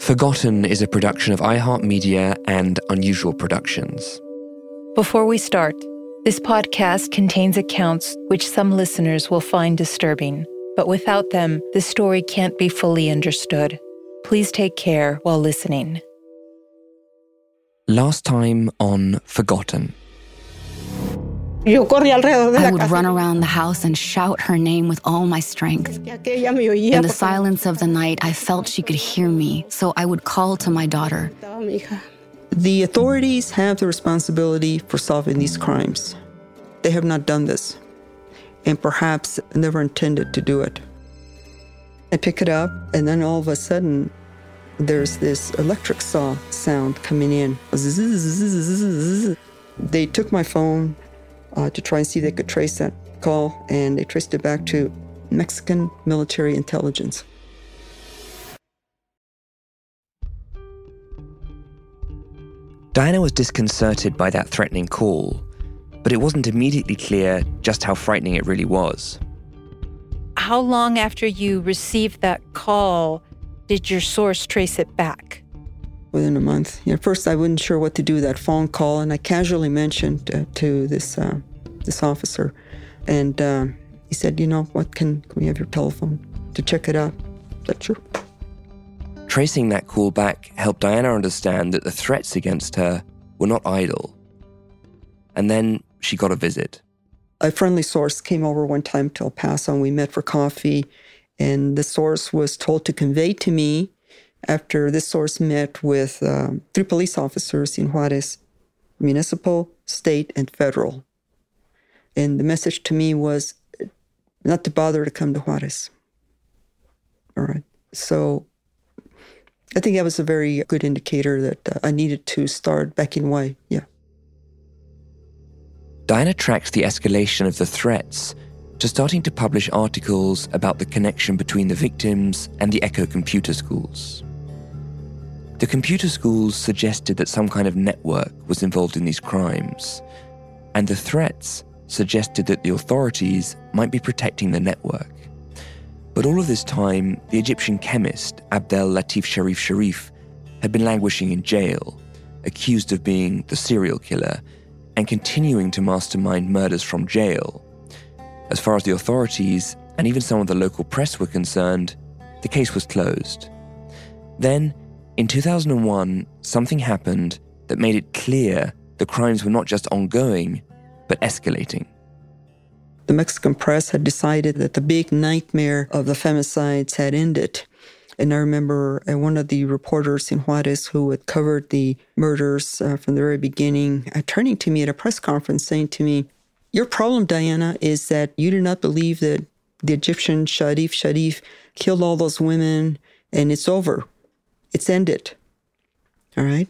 Forgotten is a production of iHeartMedia and Unusual Productions. Before we start, this podcast contains accounts which some listeners will find disturbing, but without them, the story can't be fully understood. Please take care while listening. Last time on Forgotten. Yo corrí alrededor de I la would casa. run around the house and shout her name with all my strength. Ya que ella me oía In the silence of the night, I felt she could hear me, so I would call to my daughter. estaba mi hija. The authorities have the responsibility for solving these crimes. They have not done this, and perhaps never intended to do it. I pick it up, and then all of a sudden, there's this electric saw sound coming in. Zzz. They took my phone uh, to try and see if they could trace that call, and they traced it back to Mexican military intelligence. Diana was disconcerted by that threatening call, but it wasn't immediately clear just how frightening it really was. How long after you received that call did your source trace it back? Within a month. At first, I wasn't sure what to do with that phone call, and I casually mentioned uh, to this uh, this officer, and uh, he said, "You know what? Can, can we have your telephone to check it out?" I said, "Sure." Tracing that call back helped Diana understand that the threats against her were not idle. And then she got a visit. A friendly source came over one time to El Paso, and we met for coffee. And the source was told to convey to me after this source met with um, three police officers in Juarez, municipal, state, and federal. And the message to me was not to bother to come to Juarez. All right. So I think that was a very good indicator that uh, I needed to start backing away. Yeah. Diana tracked the escalation of the threats to starting to publish articles about the connection between the victims and the ECCO computer schools. The computer schools suggested that some kind of network was involved in these crimes, and the threats suggested that the authorities might be protecting the network. But all of this time, the Egyptian chemist Abdel Latif Sharif Sharif had been languishing in jail, accused of being the serial killer and continuing to mastermind murders from jail. As far as the authorities and even some of the local press were concerned, the case was closed. Then, in 2001, something happened that made it clear the crimes were not just ongoing, but escalating. The Mexican press had decided that the big nightmare of the femicides had ended. And I remember uh, one of the reporters in Juarez who had covered the murders uh, from the very beginning uh, turning to me at a press conference saying to me, Your problem, Diana, is that you do not believe that the Egyptian Sharif Sharif killed all those women and it's over. It's ended. All right.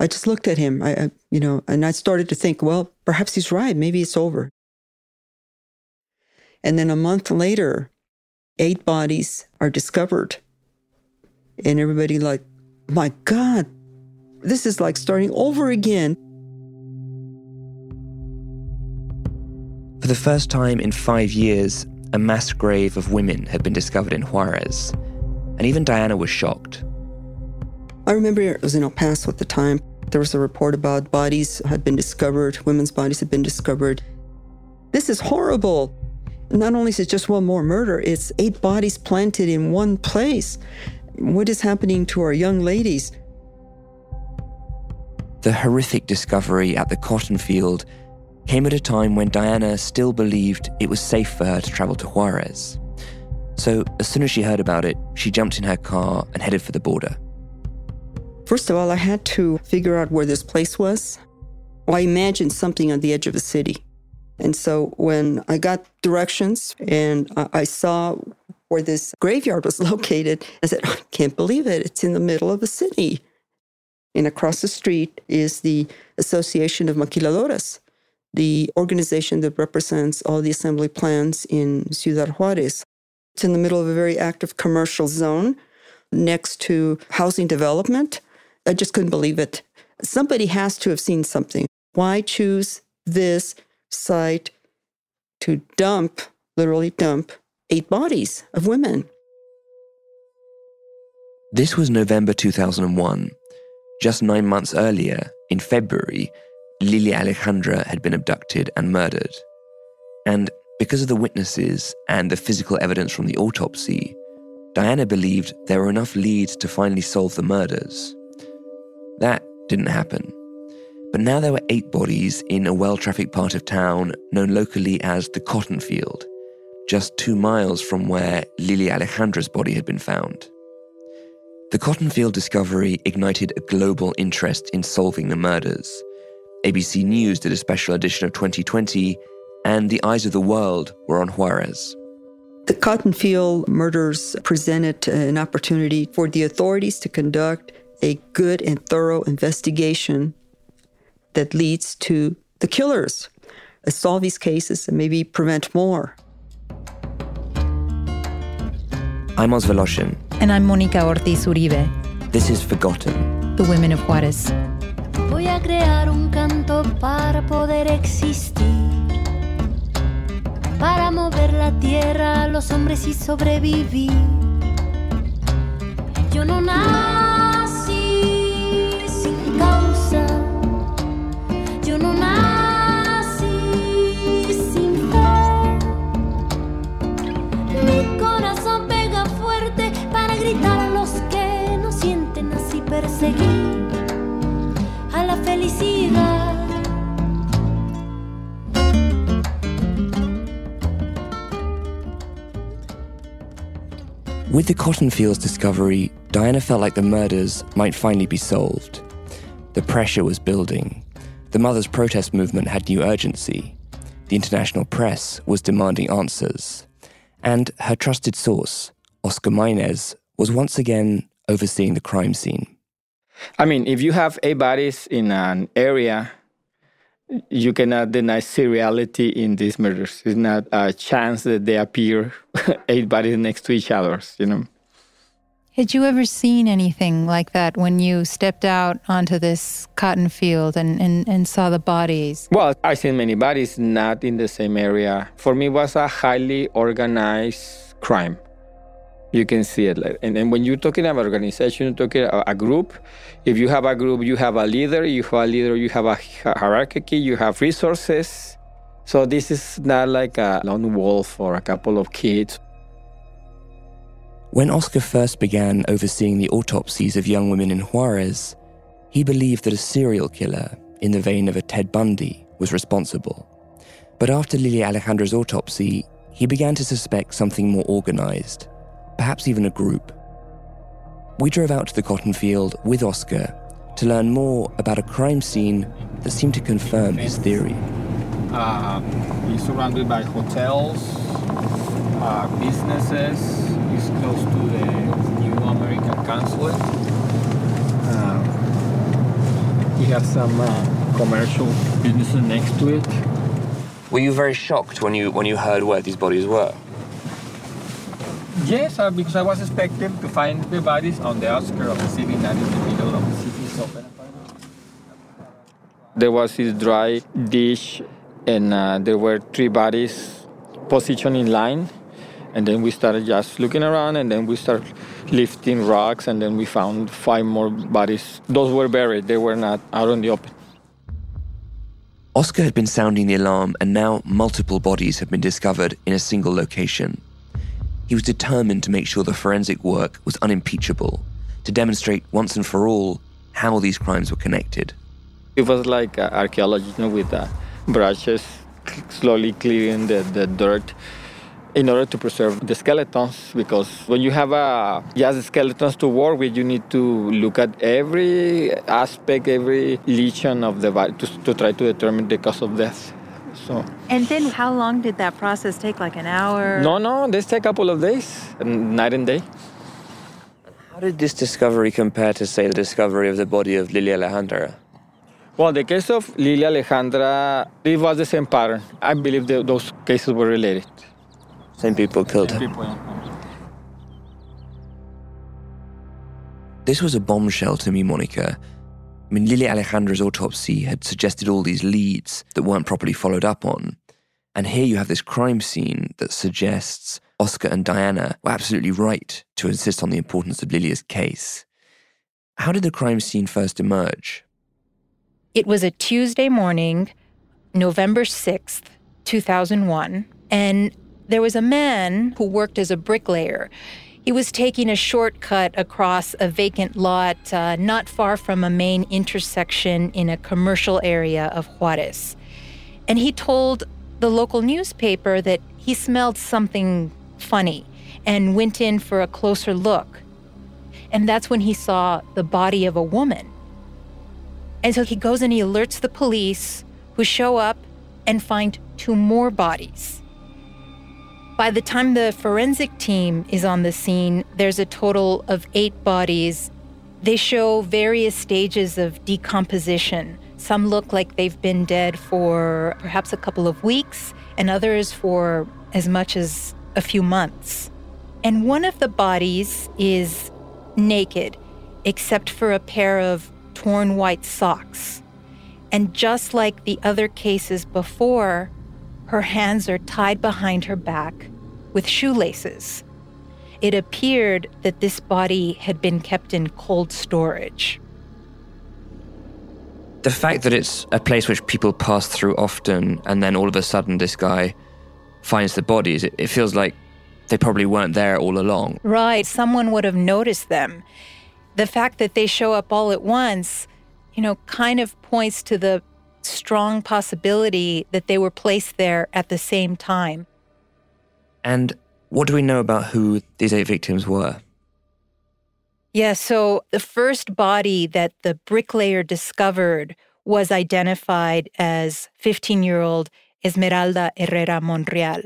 I just looked at him, I, I, you know, and I started to think, well, perhaps he's right. Maybe it's over. And then a month later, eight bodies are discovered and everybody like, my God, this is like starting over again. For the first time in five years, a mass grave of women had been discovered in Juarez, and even Diana was shocked. I remember it was in El Paso at the time. There was a report about bodies had been discovered, women's bodies had been discovered. This is horrible. Not only is it just one more murder, it's eight bodies planted in one place. What is happening to our young ladies? The horrific discovery at the cotton field came at a time when Diana still believed it was safe for her to travel to Juarez. So, as soon as she heard about it, she jumped in her car and headed for the border. First of all, I had to figure out where this place was. Well, I imagined something on the edge of a city. And so when I got directions and I saw where this graveyard was located. I said, I can't believe it. It's in the middle of a city. And across the street is the Association of Maquiladoras, the organization that represents all the assembly plants in Ciudad Juarez. It's in the middle of a very active commercial zone next to housing development. I just couldn't believe it. Somebody has to have seen something. Why choose this site to dump, literally dump, eight bodies of women. This was November 2001. Just nine months earlier, in February, Lily Alejandra had been abducted and murdered. And because of the witnesses and the physical evidence from the autopsy, Diana believed there were enough leads to finally solve the murders. That didn't happen. But now there were eight bodies in a well trafficked part of town known locally as the Cotton Field, just two miles from where Lily Alejandra's body had been found. The cotton field discovery ignited a global interest in solving the murders. ABC News did a special edition of 2020, and the eyes of the world were on Juarez. The cotton field murders presented an opportunity for the authorities to conduct a good and thorough investigation that leads to the killers, uh, solve these cases, and maybe prevent more. I'm Oz Woloshyn. And I'm Monica Ortiz Uribe. This is Forgotten. The Women of Juarez. Voy a crear un canto para poder existir. Para mover la tierra, los hombres y sobrevivir. Yo no nací así perseguir a la felicidad. With the cotton fields discovery, Diana felt like the murders might finally be solved. The pressure was building. The mothers' protest movement had new urgency. The international press was demanding answers. And her trusted source, Oscar Maynez, was once again overseeing the crime scene. I mean, if you have eight bodies in an area, you cannot deny seriality in these murders. It's not a chance that they appear eight bodies next to each other, you know. Had you ever seen anything like that when you stepped out onto this cotton field and, and, and saw the bodies? Well, I've seen many bodies not in the same area. For me, it was a highly organized crime. You can see it. And, and when you're talking about organization, you're talking about a group. If you have a group, you have a leader. You have a leader, you have a hierarchy, you have resources. So this is not like a lone wolf or a couple of kids. When Oscar first began overseeing the autopsies of young women in Juarez, he believed that a serial killer, in the vein of a Ted Bundy, was responsible. But after Lily Alejandra's autopsy, he began to suspect something more organized, perhaps even a group. We drove out to the cotton field with Oscar to learn more about a crime scene that seemed to confirm his theory. Uh, he's surrounded by hotels, uh, businesses. He's close to the New American Consulate. Uh, he has some uh, commercial businesses next to it. Were you very shocked when you when you heard where these bodies were? Yes, uh, because I was expecting to find the bodies on the outskirts of the city, not in the middle of the city. So there was this dry dish, and uh, there were three bodies positioned in line. And then we started just looking around, and then we started lifting rocks, and then we found five more bodies. Those were buried; they were not out in the open. Oscar had been sounding the alarm, and now multiple bodies had been discovered in a single location. He was determined to make sure the forensic work was unimpeachable, to demonstrate once and for all how these crimes were connected. It was like archaeology you know, with uh, brushes, slowly clearing the, the dirt in order to preserve the skeletons because when you have uh, just skeletons to work with you need to look at every aspect every lesion of the body to, to try to determine the cause of death so. And then how long did that process take? Like an hour? No no this take a couple of days night and day. How did this discovery compare to say the discovery of the body of lilia alejandra? Well the case of lilia alejandra it was the same pattern. I believe that those cases were related. Same people killed Same her. people, yeah. This was a bombshell to me, Monica. I mean, Lilia Alejandra's autopsy had suggested all these leads that weren't properly followed up on. And here you have this crime scene that suggests Oscar and Diana were absolutely right to insist on the importance of Lilia's case. How did the crime scene first emerge? It was a Tuesday morning, November 6th, 2001, and there was a man who worked as a bricklayer. He was taking a shortcut across a vacant lot uh, not far from a main intersection in a commercial area of Juarez. And he told the local newspaper that he smelled something funny and went in for a closer look. And that's when he saw the body of a woman. And so he goes and he alerts the police, who show up and find two more bodies. By the time the forensic team is on the scene, there's a total of eight bodies. They show various stages of decomposition. Some look like they've been dead for perhaps a couple of weeks, and others for as much as a few months. And one of the bodies is naked, except for a pair of torn white socks. And just like the other cases before, her hands are tied behind her back with shoelaces. It appeared that this body had been kept in cold storage. The fact that it's a place which people pass through often, and then all of a sudden this guy finds the bodies, it, it feels like they probably weren't there all along. Right, someone would have noticed them. The fact that they show up all at once, you know, kind of points to the strong possibility that they were placed there at the same time. And what do we know about who these eight victims were? Yeah, so the first body that the bricklayer discovered was identified as 15 year old Esmeralda Herrera Monreal.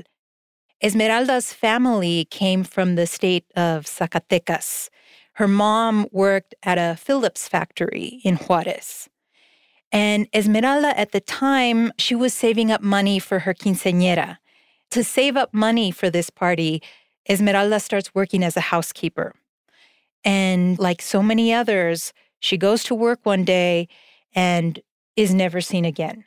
Esmeralda's family came from the state of Zacatecas. Her mom worked at a Philips factory in Juarez. And Esmeralda, at the time, she was saving up money for her quinceañera. To save up money for this party, Esmeralda starts working as a housekeeper. And like so many others, she goes to work one day and is never seen again.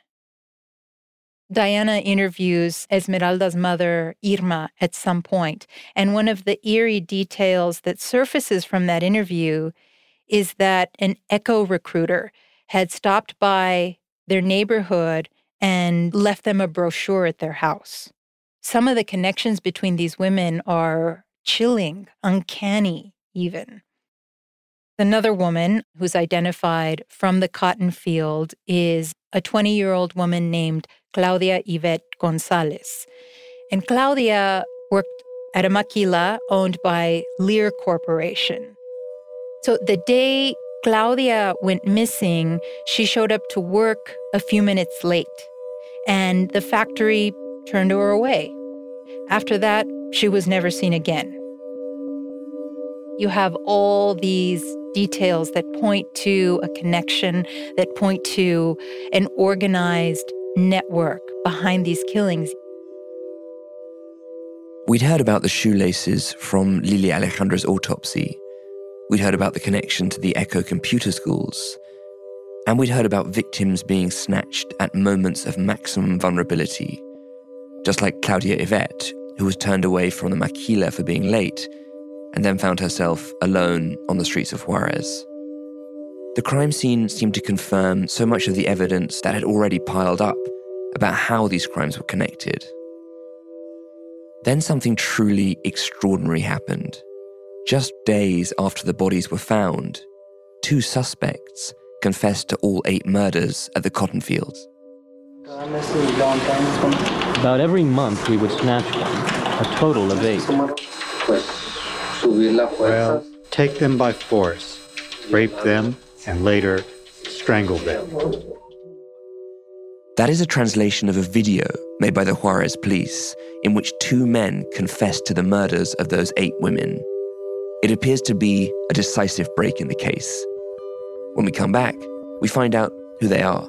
Diana interviews Esmeralda's mother, Irma, at some point, and one of the eerie details that surfaces from that interview is that an ECCO recruiter had stopped by their neighborhood and left them a brochure at their house. Some of the connections between these women are chilling, uncanny, even. Another woman who's identified from the cotton field is a 20 year old woman named Claudia Ivette Gonzalez. And Claudia worked at a maquila owned by Lear Corporation. So the day Claudia went missing, she showed up to work a few minutes late, and the factory turned her away. After that, she was never seen again. You have all these details that point to a connection, that point to an organized network behind these killings. We'd heard about the shoelaces from Lily Alejandra's autopsy. We'd heard about the connection to the ECCO computer schools. And we'd heard about victims being snatched at moments of maximum vulnerability. Just like Claudia Ivette, who was turned away from the maquila for being late and then found herself alone on the streets of Juarez. The crime scene seemed to confirm so much of the evidence that had already piled up about how these crimes were connected. Then something truly extraordinary happened. Just days after the bodies were found, two suspects confessed to all eight murders at the cotton fields. About every month we would snatch one, a total of eight. Well, take them by force, rape them, and later strangle them. That is a translation of a video made by the Juarez police in which two men confessed to the murders of those eight women. It appears to be a decisive break in the case. When we come back, we find out who they are.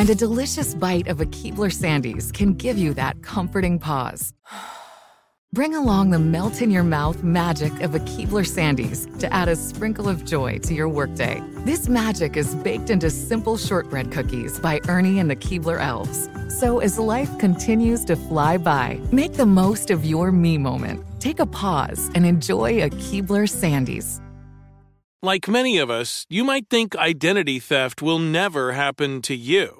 And a delicious bite of a Keebler Sandies can give you that comforting pause. Bring along the melt in your mouth magic of a Keebler Sandies to add a sprinkle of joy to your workday. This magic is baked into simple shortbread cookies by Ernie and the Keebler Elves. So as life continues to fly by, make the most of your me moment. Take a pause and enjoy a Keebler Sandies. Like many of us, you might think identity theft will never happen to you.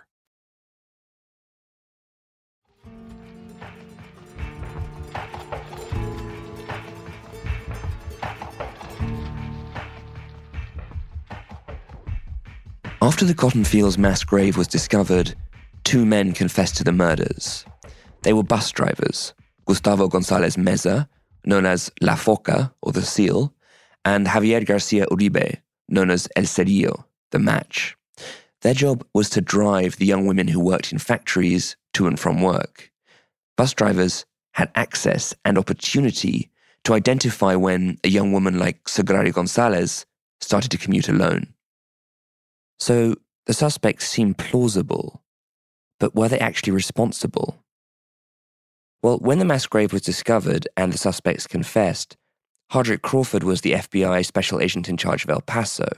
After the Cotton Fields mass grave was discovered, two men confessed to the murders. They were bus drivers, Gustavo Gonzalez Meza, known as La Foca, or the Seal, and Javier Garcia Uribe, known as El Cerillo, the Match. Their job was to drive the young women who worked in factories to and from work. Bus drivers had access and opportunity to identify when a young woman like Sagrario Gonzalez started to commute alone. So the suspects seemed plausible, but were they actually responsible? Well, when the mass grave was discovered and the suspects confessed, Hardrick Crawford was the FBI special agent in charge of El Paso.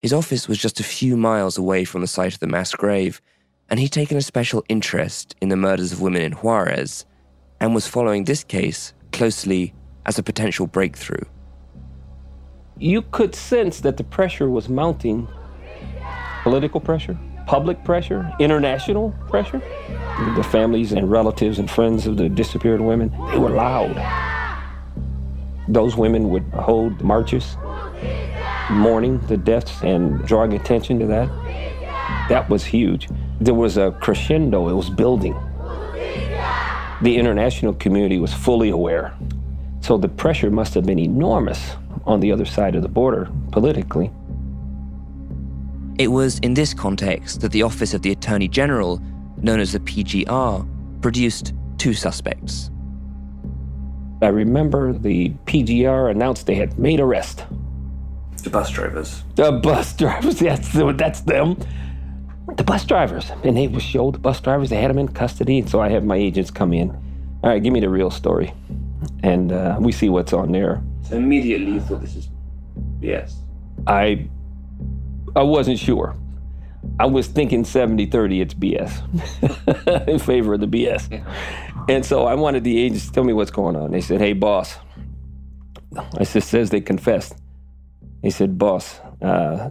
His office was just a few miles away from the site of the mass grave, and he'd taken a special interest in the murders of women in Juarez and was following this case closely as a potential breakthrough. You could sense that the pressure was mounting political pressure, public pressure, international pressure. The families and relatives and friends of the disappeared women, they were loud. Those women would hold marches, mourning the deaths and drawing attention to that. That was huge. There was a crescendo, it was building. The international community was fully aware. So the pressure must have been enormous on the other side of the border politically. It was in this context that the Office of the Attorney General, known as the PGR, produced two suspects. I remember the PGR announced they had made arrest. The bus drivers. The bus drivers, that's, that's them. The bus drivers. And they would show the bus drivers, they had them in custody. And so I have my agents come in. All right, give me the real story. And uh, we see what's on there. So immediately you thought this is yes. I I wasn't sure. I was thinking 70 30, it's BS, in favor of the BS. And so I wanted the agents to tell me what's going on. They said, Hey, boss. I said, Says they confessed. He said, Boss, uh,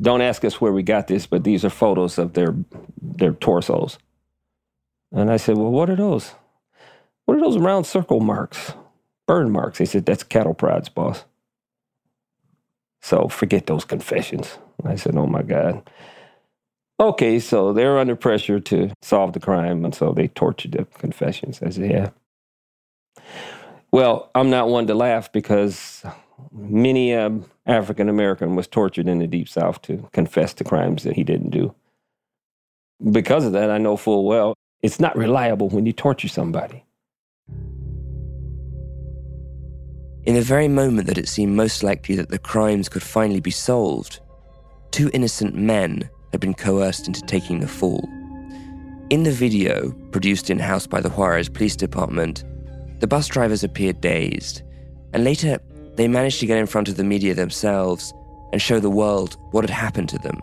don't ask us where we got this, but these are photos of their, their torsos. And I said, Well, what are those? What are those round circle marks? Burn marks. He said, That's cattle prods, boss. So forget those confessions. I said, Oh my God. Okay, so they're under pressure to solve the crime, and so they tortured the confessions. I said, Yeah. Well, I'm not one to laugh because many um, African American was tortured in the Deep South to confess to crimes that he didn't do. Because of that, I know full well it's not reliable when you torture somebody. In the very moment that it seemed most likely that the crimes could finally be solved, two innocent men had been coerced into taking the fall. In the video, produced in house by the Juarez Police Department, the bus drivers appeared dazed, and later they managed to get in front of the media themselves and show the world what had happened to them.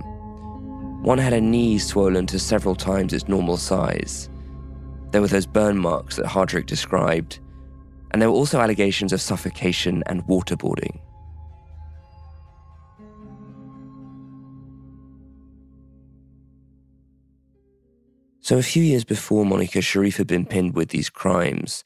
One had a knee swollen to several times its normal size. There were those burn marks that Hardrick described, and there were also allegations of suffocation and waterboarding. So, a few years before Monica Sharif had been pinned with these crimes,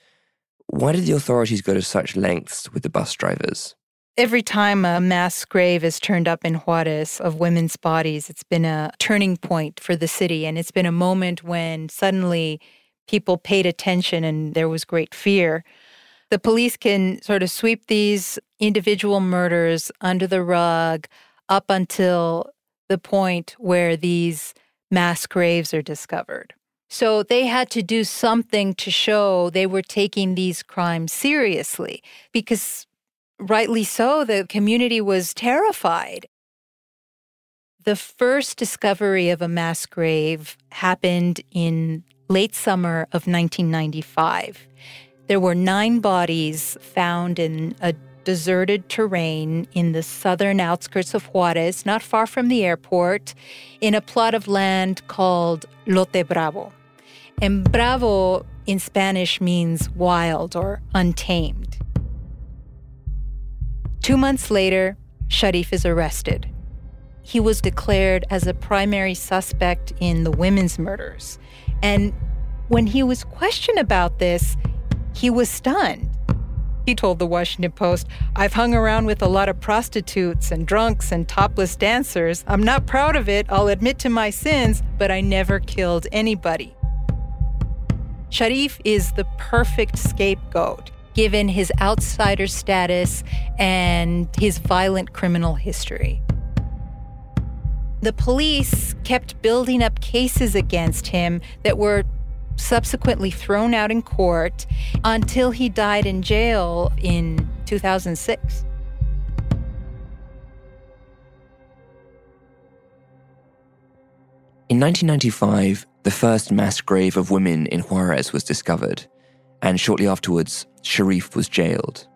why did the authorities go to such lengths with the bus drivers? Every time a mass grave is turned up in Juarez of women's bodies, it's been a turning point for the city. And it's been a moment when suddenly people paid attention and there was great fear. The police can sort of sweep these individual murders under the rug up until the point where these mass graves are discovered. So they had to do something to show they were taking these crimes seriously because, rightly so, the community was terrified. The first discovery of a mass grave happened in late summer of 1995. There were nine bodies found in a deserted terrain in the southern outskirts of Juarez, not far from the airport, in a plot of land called Lote Bravo. And Bravo in Spanish means wild or untamed. Two months later, Sharif is arrested. He was declared as a primary suspect in the women's murders. And when he was questioned about this, he was stunned. He told the Washington Post, I've hung around with a lot of prostitutes and drunks and topless dancers. I'm not proud of it, I'll admit to my sins, but I never killed anybody. Sharif is the perfect scapegoat given his outsider status and his violent criminal history. The police kept building up cases against him that were subsequently thrown out in court until he died in jail in 2006. In 1995, the first mass grave of women in Juarez was discovered, and shortly afterwards, Sharif was jailed.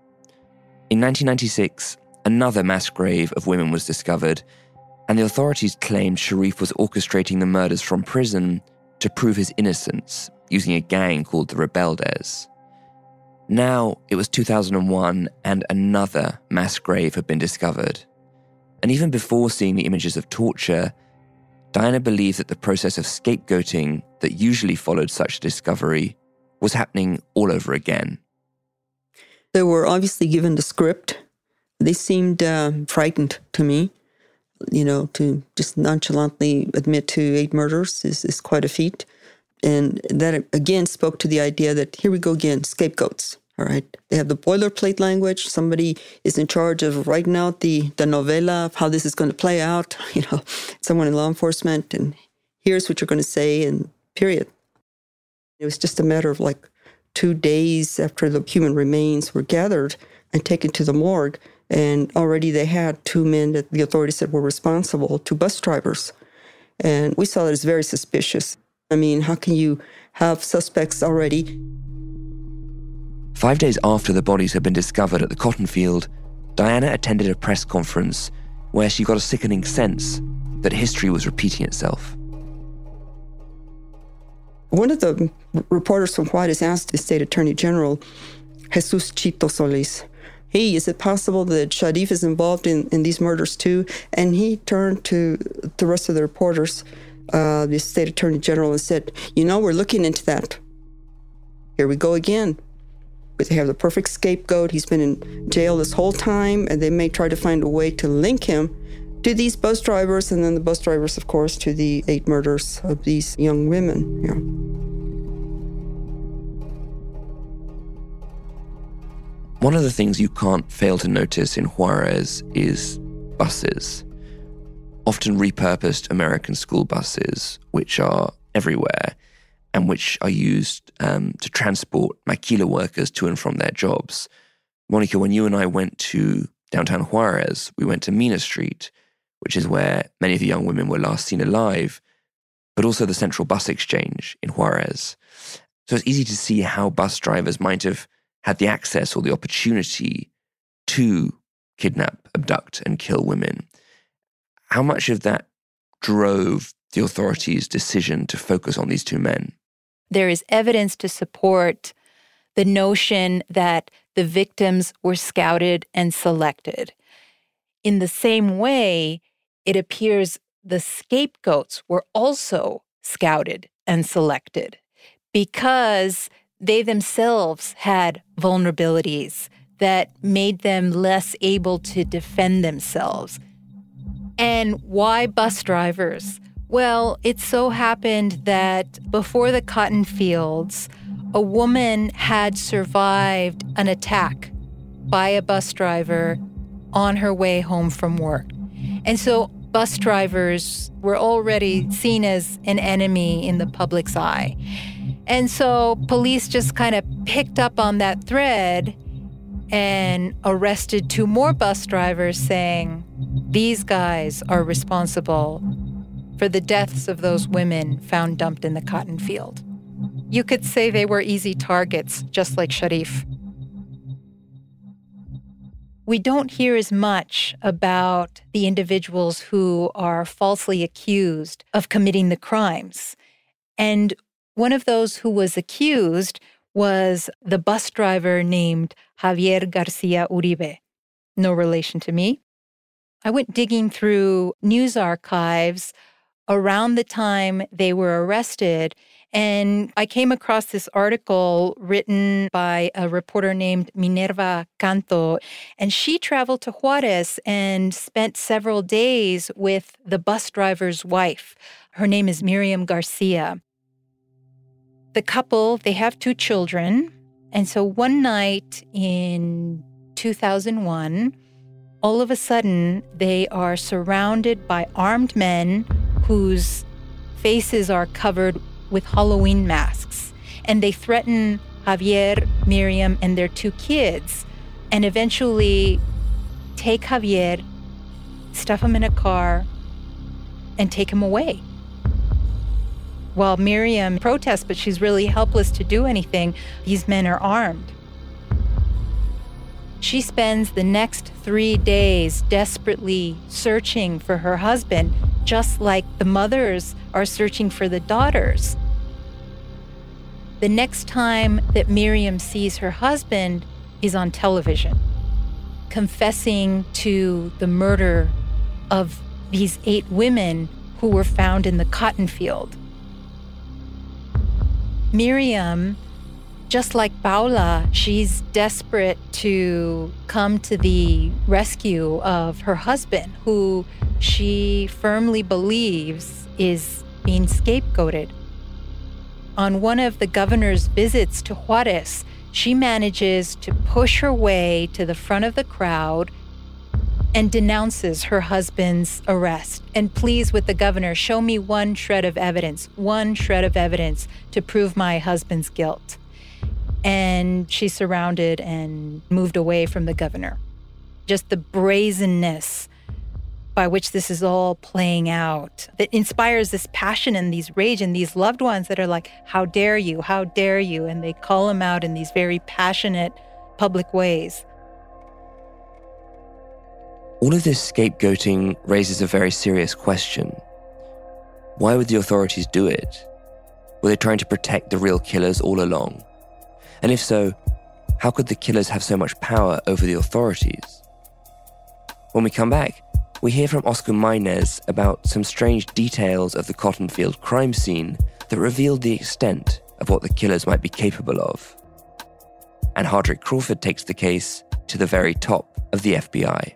In 1996, another mass grave of women was discovered, and the authorities claimed Sharif was orchestrating the murders from prison to prove his innocence using a gang called the Rebeldes. Now it was 2001 and another mass grave had been discovered. And even before seeing the images of torture, Diana believed that the process of scapegoating that usually followed such a discovery was happening all over again. They were obviously given the script. They seemed uh, frightened to me you know, to just nonchalantly admit to eight murders is, is quite a feat. And that again spoke to the idea that here we go again, scapegoats. All right. They have the boilerplate language. Somebody is in charge of writing out the, the novella of how this is going to play out. You know, someone in law enforcement, and here's what you're going to say, and period. It was just a matter of like two days after the human remains were gathered and taken to the morgue and already they had two men that the authorities said were responsible, two bus drivers. And we saw that as very suspicious. I mean, how can you have suspects already? Five days after the bodies had been discovered at the cotton field, Diana attended a press conference where she got a sickening sense that history was repeating itself. One of the reporters from Juarez asked the state attorney general, Jesus Chito Solis, hey, is it possible that Sharif is involved in, in these murders too? And he turned to the rest of the reporters, uh, the state attorney general, and said, you know, we're looking into that. Here we go again. They have the perfect scapegoat. He's been in jail this whole time, and they may try to find a way to link him to these bus drivers, and then the bus drivers, of course, to the eight murders of these young women. Yeah. One of the things you can't fail to notice in Juarez is buses. Often repurposed American school buses, which are everywhere and which are used um, to transport maquila workers to and from their jobs. Monica, when you and I went to downtown Juarez, we went to Mina Street, which is where many of the young women were last seen alive, but also the central bus exchange in Juarez. So it's easy to see how bus drivers might have had the access or the opportunity to kidnap, abduct, and kill women. How much of that drove the authorities' decision to focus on these two men? There is evidence to support the notion that the victims were scouted and selected. In the same way, it appears the scapegoats were also scouted and selected because they themselves had vulnerabilities that made them less able to defend themselves. And why bus drivers? Well, it so happened that before the cotton fields, a woman had survived an attack by a bus driver on her way home from work. And so bus drivers were already seen as an enemy in the public's eye. And so police just kind of picked up on that thread and arrested two more bus drivers, saying, These guys are responsible for the deaths of those women found dumped in the cotton field. You could say they were easy targets, just like Sharif. We don't hear as much about the individuals who are falsely accused of committing the crimes. And one of those who was accused was the bus driver named Javier Garcia Uribe. No relation to me. I went digging through news archives around the time they were arrested and I came across this article written by a reporter named Minerva Canto. And she traveled to Juarez and spent several days with the bus driver's wife. Her name is Miriam Garcia. The couple, they have two children. And so one night in 2001, all of a sudden, they are surrounded by armed men whose faces are covered with Halloween masks. And they threaten Javier, Miriam, and their two kids, and eventually take Javier, stuff him in a car, and take him away. While Miriam protests, but she's really helpless to do anything, these men are armed. She spends the next three days desperately searching for her husband, just like the mothers are searching for the daughters. The next time that Miriam sees her husband is on television, confessing to the murder of these eight women who were found in the cotton field. Miriam, just like Paula, she's desperate to come to the rescue of her husband, who she firmly believes is being scapegoated. On one of the governor's visits to Juarez, she manages to push her way to the front of the crowd and denounces her husband's arrest and pleads with the governor show me one shred of evidence, one shred of evidence to prove my husband's guilt. And she's surrounded and moved away from the governor. Just the brazenness by which this is all playing out that inspires this passion and these rage and these loved ones that are like, How dare you? How dare you? And they call him out in these very passionate public ways. All of this scapegoating raises a very serious question. Why would the authorities do it? Were they trying to protect the real killers all along? And if so, how could the killers have so much power over the authorities? When we come back, we hear from Oscar Maynez about some strange details of the Cottonfield crime scene that revealed the extent of what the killers might be capable of. And Hardrick Crawford takes the case to the very top of the FBI.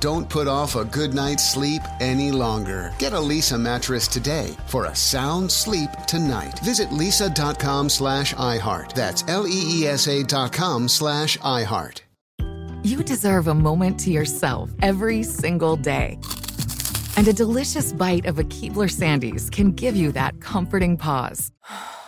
Don't put off a good night's sleep any longer. Get a Leesa mattress today for a sound sleep tonight. Visit leesa.com slash iHeart. That's L-E-E-S-A dot com slash iHeart. You deserve a moment to yourself every single day. And a delicious bite of a Keebler Sandies can give you that comforting pause.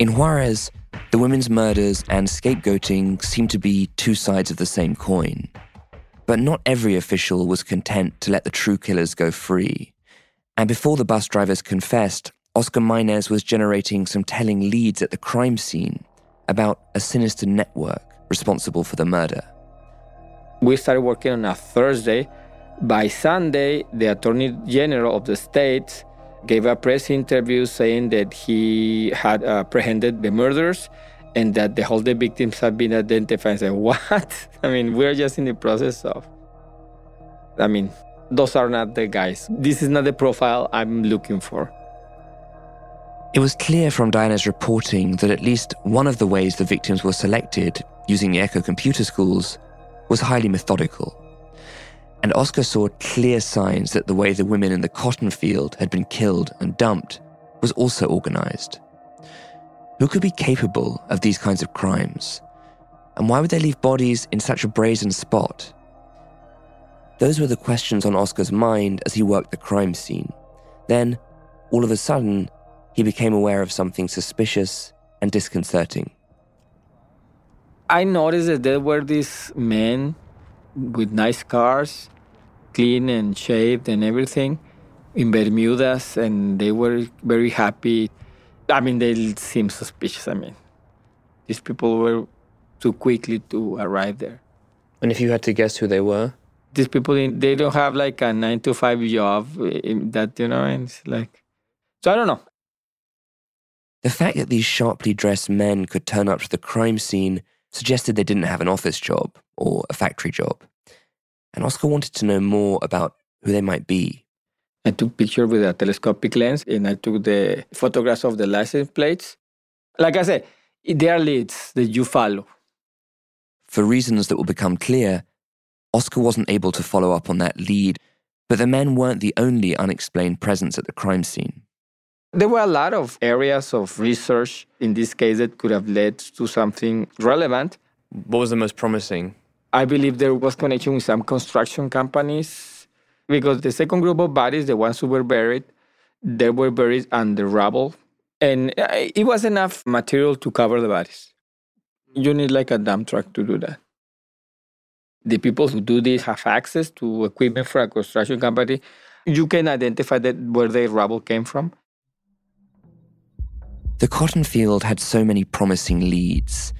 In Juarez, the women's murders and scapegoating seem to be two sides of the same coin. But not every official was content to let the true killers go free. And before the bus drivers confessed, Oscar Maynez was generating some telling leads at the crime scene about a sinister network responsible for the murder. We started working on a Thursday. By Sunday, the Attorney General of the state gave a press interview saying that he had apprehended the murderers and that the whole the victims have been identified. I said, what? I mean, we're just in the process of. I mean, those are not the guys. This is not the profile I'm looking for. It was clear from Diana's reporting that at least one of the ways the victims were selected using the ECCO computer schools was highly methodical. And Oscar saw clear signs that the way the women in the cotton field had been killed and dumped was also organized. Who could be capable of these kinds of crimes? And why would they leave bodies in such a brazen spot? Those were the questions on Oscar's mind as he worked the crime scene. Then, all of a sudden, he became aware of something suspicious and disconcerting. I noticed that there were these men with nice cars, clean and shaved and everything, in Bermudas, and they were very happy. I mean, they seemed suspicious. I mean, these people were too quickly to arrive there. And if you had to guess who they were? These people, they don't have like a nine to five job that, you know, and it's like, so I don't know. The fact that these sharply dressed men could turn up to the crime scene suggested they didn't have an office job or a factory job. And Oscar wanted to know more about who they might be. I took pictures with a telescopic lens and I took the photographs of the license plates. Like I said, they are leads that you follow. For reasons that will become clear, Oscar wasn't able to follow up on that lead, but the men weren't the only unexplained presence at the crime scene. There were a lot of areas of research in this case that could have led to something relevant. What was the most promising? I believe there was connection with some construction companies because the second group of bodies, the ones who were buried, they were buried under rubble. And uh, it was enough material to cover the bodies. You need like a dump truck to do that. The people who do this have access to equipment for a construction company. You can identify that where the rubble came from. The cotton field had so many promising leads,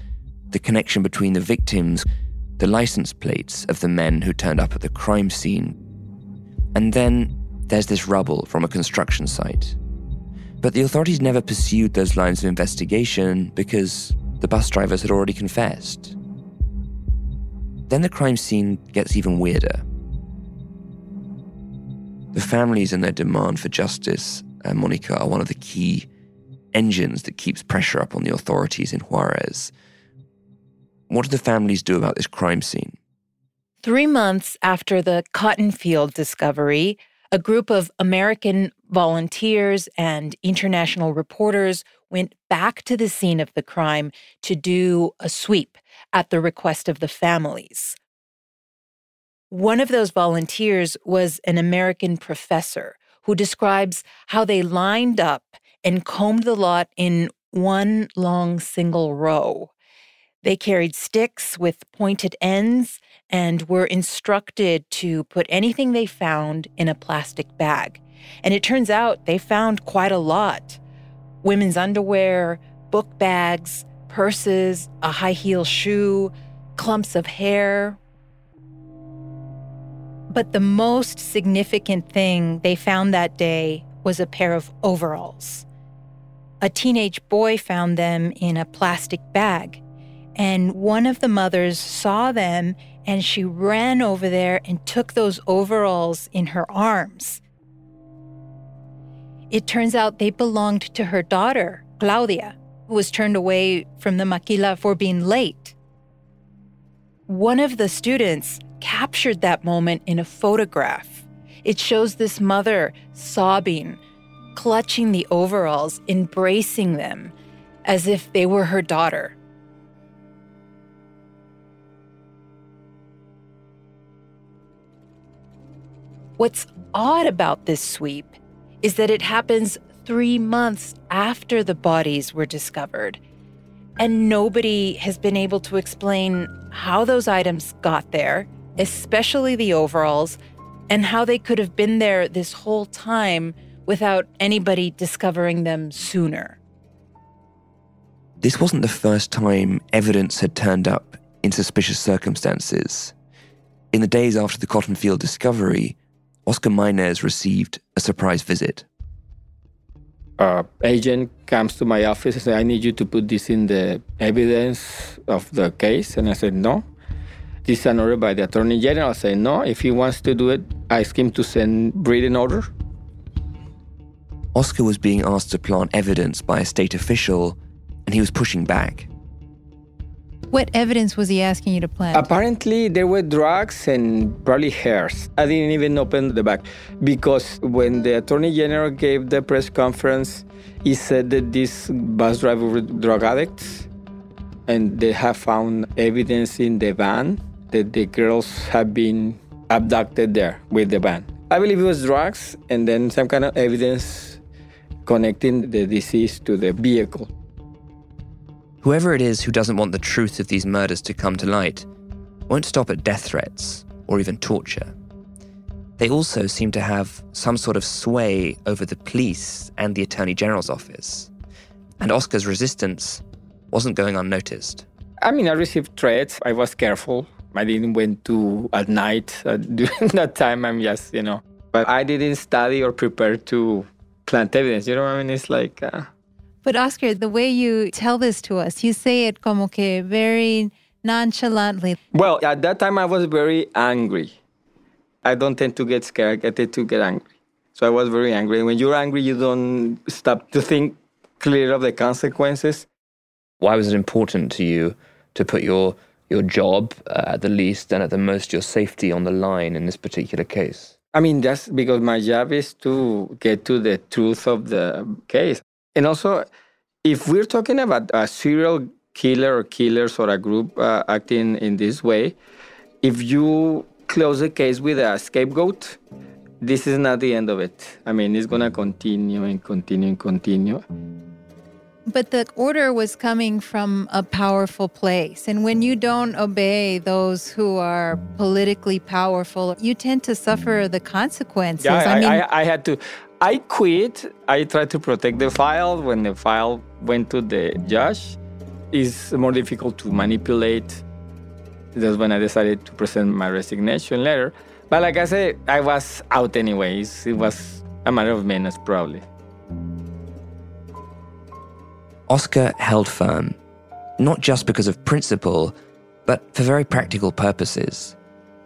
the connection between the victims, the license plates of the men who turned up at the crime scene. And then there's this rubble from a construction site. But the authorities never pursued those lines of investigation because the bus drivers had already confessed. Then the crime scene gets even weirder. The families and their demand for justice, uh, Monica, are one of the key engines that keeps pressure up on the authorities in Juarez. What do the families do about this crime scene? Three months after the cotton field discovery, a group of American volunteers and international reporters went back to the scene of the crime to do a sweep at the request of the families. One of those volunteers was an American professor who describes how they lined up and combed the lot in one long single row. They carried sticks with pointed ends and were instructed to put anything they found in a plastic bag. And it turns out they found quite a lot women's underwear, book bags, purses, a high heel shoe, clumps of hair. But the most significant thing they found that day was a pair of overalls. A teenage boy found them in a plastic bag, and one of the mothers saw them and she ran over there and took those overalls in her arms. It turns out they belonged to her daughter, Claudia, who was turned away from the maquila for being late. One of the students captured that moment in a photograph. It shows this mother sobbing, clutching the overalls, embracing them as if they were her daughter. What's odd about this sweep is that it happens three months after the bodies were discovered. And nobody has been able to explain how those items got there, especially the overalls, and how they could have been there this whole time without anybody discovering them sooner. This wasn't the first time evidence had turned up in suspicious circumstances. In the days after the cotton field discovery, Oscar Maynez received a surprise visit. Uh, agent comes to my office and says, I need you to put this in the evidence of the case. And I said, no. This is an order by the Attorney General. I said, no. If he wants to do it, I ask him to send written order. Oscar was being asked to plant evidence by a state official, and he was pushing back. What evidence was he asking you to plant? Apparently, there were drugs and probably hairs. I didn't even open the bag because when the attorney general gave the press conference, he said that these bus drivers were drug addicts and they have found evidence in the van that the girls have been abducted there with the van. I believe it was drugs and then some kind of evidence connecting the disease to the vehicle. Whoever it is who doesn't want the truth of these murders to come to light won't stop at death threats or even torture. They also seem to have some sort of sway over the police and the Attorney General's office. And Oscar's resistance wasn't going unnoticed. I mean, I received threats. I was careful. I didn't went to at night uh, during that time. I'm just, you know, but I didn't study or prepare to plant evidence. You know what I mean? It's like, uh, But Oscar, the way you tell this to us, you say it como que very nonchalantly. Well, at that time I was very angry. I don't tend to get scared, I tend to get angry. So I was very angry. And when you're angry, you don't stop to think clear of the consequences. Why was it important to you to put your your job uh, at the least and at the most your safety on the line in this particular case? I mean, that's because my job is to get to the truth of the case. And also, if we're talking about a serial killer or killers or a group uh, acting in this way, if you close the case with a scapegoat, this is not the end of it. I mean, it's going to continue and continue and continue. But the order was coming from a powerful place. And when you don't obey those who are politically powerful, you tend to suffer the consequences. Yeah, I, I mean, I, I had to. I quit. I tried to protect the file when the file went to the judge. is more difficult to manipulate. That's when I decided to present my resignation letter. But like I said, I was out anyways. It was a matter of minutes, probably. Oscar held firm, not just because of principle, but for very practical purposes.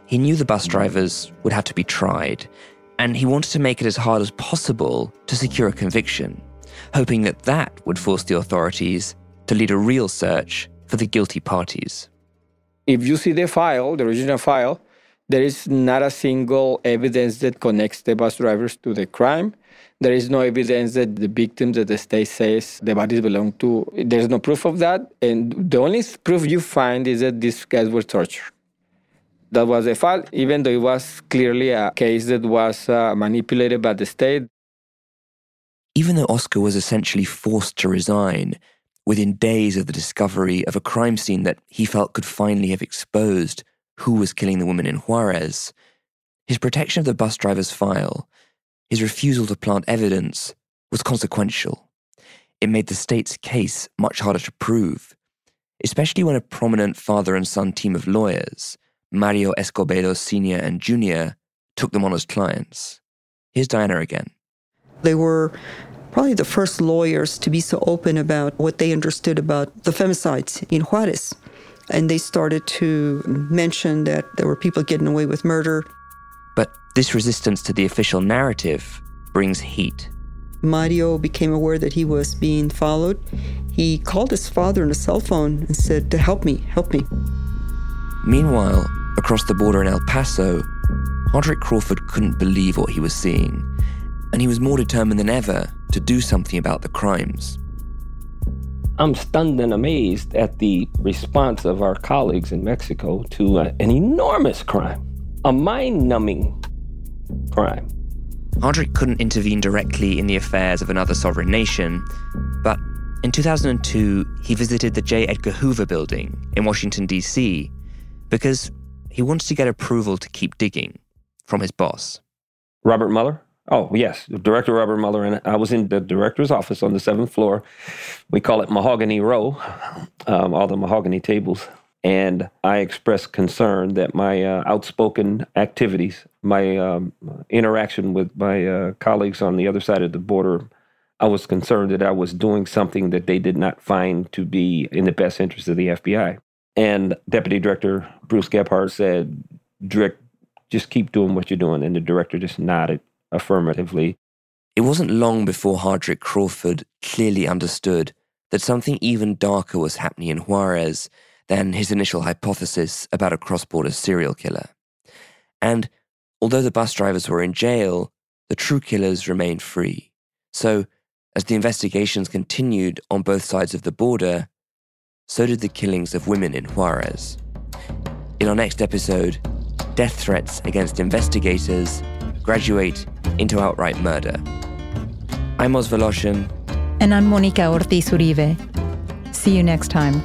He knew the bus drivers would have to be tried, and he wanted to make it as hard as possible to secure a conviction, hoping that that would force the authorities to lead a real search for the guilty parties. If you see the file, the original file, there is not a single evidence that connects the bus drivers to the crime. There is no evidence that the victims that the state says the bodies belong to. There's no proof of that. And the only proof you find is that these guys were tortured. That was the file, even though it was clearly a case that was uh, manipulated by the state. Even though Oscar was essentially forced to resign within days of the discovery of a crime scene that he felt could finally have exposed who was killing the woman in Juarez, his protection of the bus driver's file, his refusal to plant evidence, was consequential. It made the state's case much harder to prove, especially when a prominent father and son team of lawyers, Mario Escobedo Sr. and Jr., took them on as clients. Here's Diana again. They were probably the first lawyers to be so open about what they understood about the femicides in Juarez. And they started to mention that there were people getting away with murder. But this resistance to the official narrative brings heat. Mario became aware that he was being followed. He called his father on a cell phone and said, to Help me, help me. Meanwhile, across the border in El Paso, Hardrick Crawford couldn't believe what he was seeing, and he was more determined than ever to do something about the crimes. I'm stunned and amazed at the response of our colleagues in Mexico to uh, an enormous crime, a mind numbing crime. Hardrick couldn't intervene directly in the affairs of another sovereign nation, but in 2002, he visited the J. Edgar Hoover building in Washington, D.C., because he wanted to get approval to keep digging from his boss. Robert Mueller? Oh, yes, Director Robert Mueller. And I was in the director's office on the seventh floor. We call it Mahogany Row, um, all the mahogany tables. And I expressed concern that my uh, outspoken activities, my um, interaction with my uh, colleagues on the other side of the border, I was concerned that I was doing something that they did not find to be in the best interest of the FBI. And Deputy Director Bruce Gebhardt said, Direct, just keep doing what you're doing. And the director just nodded affirmatively. It wasn't long before Hardrick Crawford clearly understood that something even darker was happening in Juarez than his initial hypothesis about a cross border serial killer. And although the bus drivers were in jail, the true killers remained free. So, as the investigations continued on both sides of the border, so did the killings of women in Juarez. In our next episode, death threats against investigators graduate into outright murder. I'm Oz Woloshyn. And I'm Monica Ortiz Uribe. See you next time.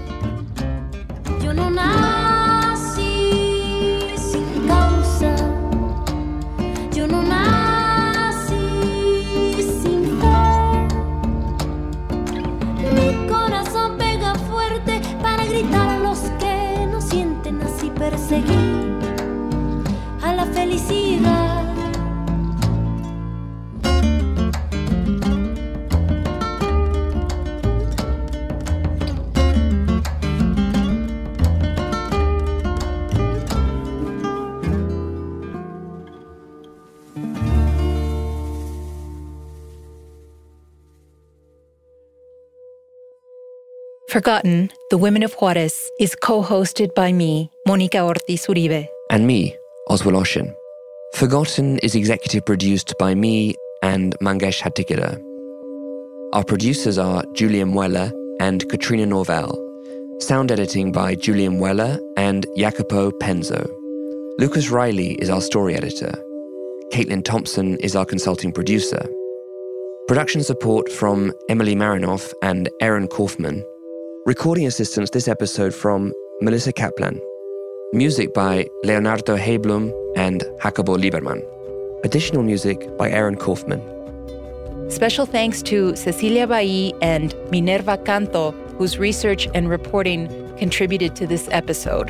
Forgotten, The Women of Juarez is co hosted by me, Monica Ortiz Uribe. And me, Oz Woloshyn. Forgotten is executive produced by me and Mangesh Hattikudur. Our producers are Julian Weller and Katrina Norvell. Sound editing by Julian Weller and Jacopo Penzo. Lucas Riley is our story editor. Caitlin Thompson is our consulting producer. Production support from Emily Marinoff and Aaron Kaufman. Recording assistance this episode from Melissa Kaplan. Music by Leonardo Heiblum and Jacobo Lieberman. Additional music by Aaron Kaufman. Special thanks to Cecilia Bailly and Minerva Canto whose research and reporting contributed to this episode.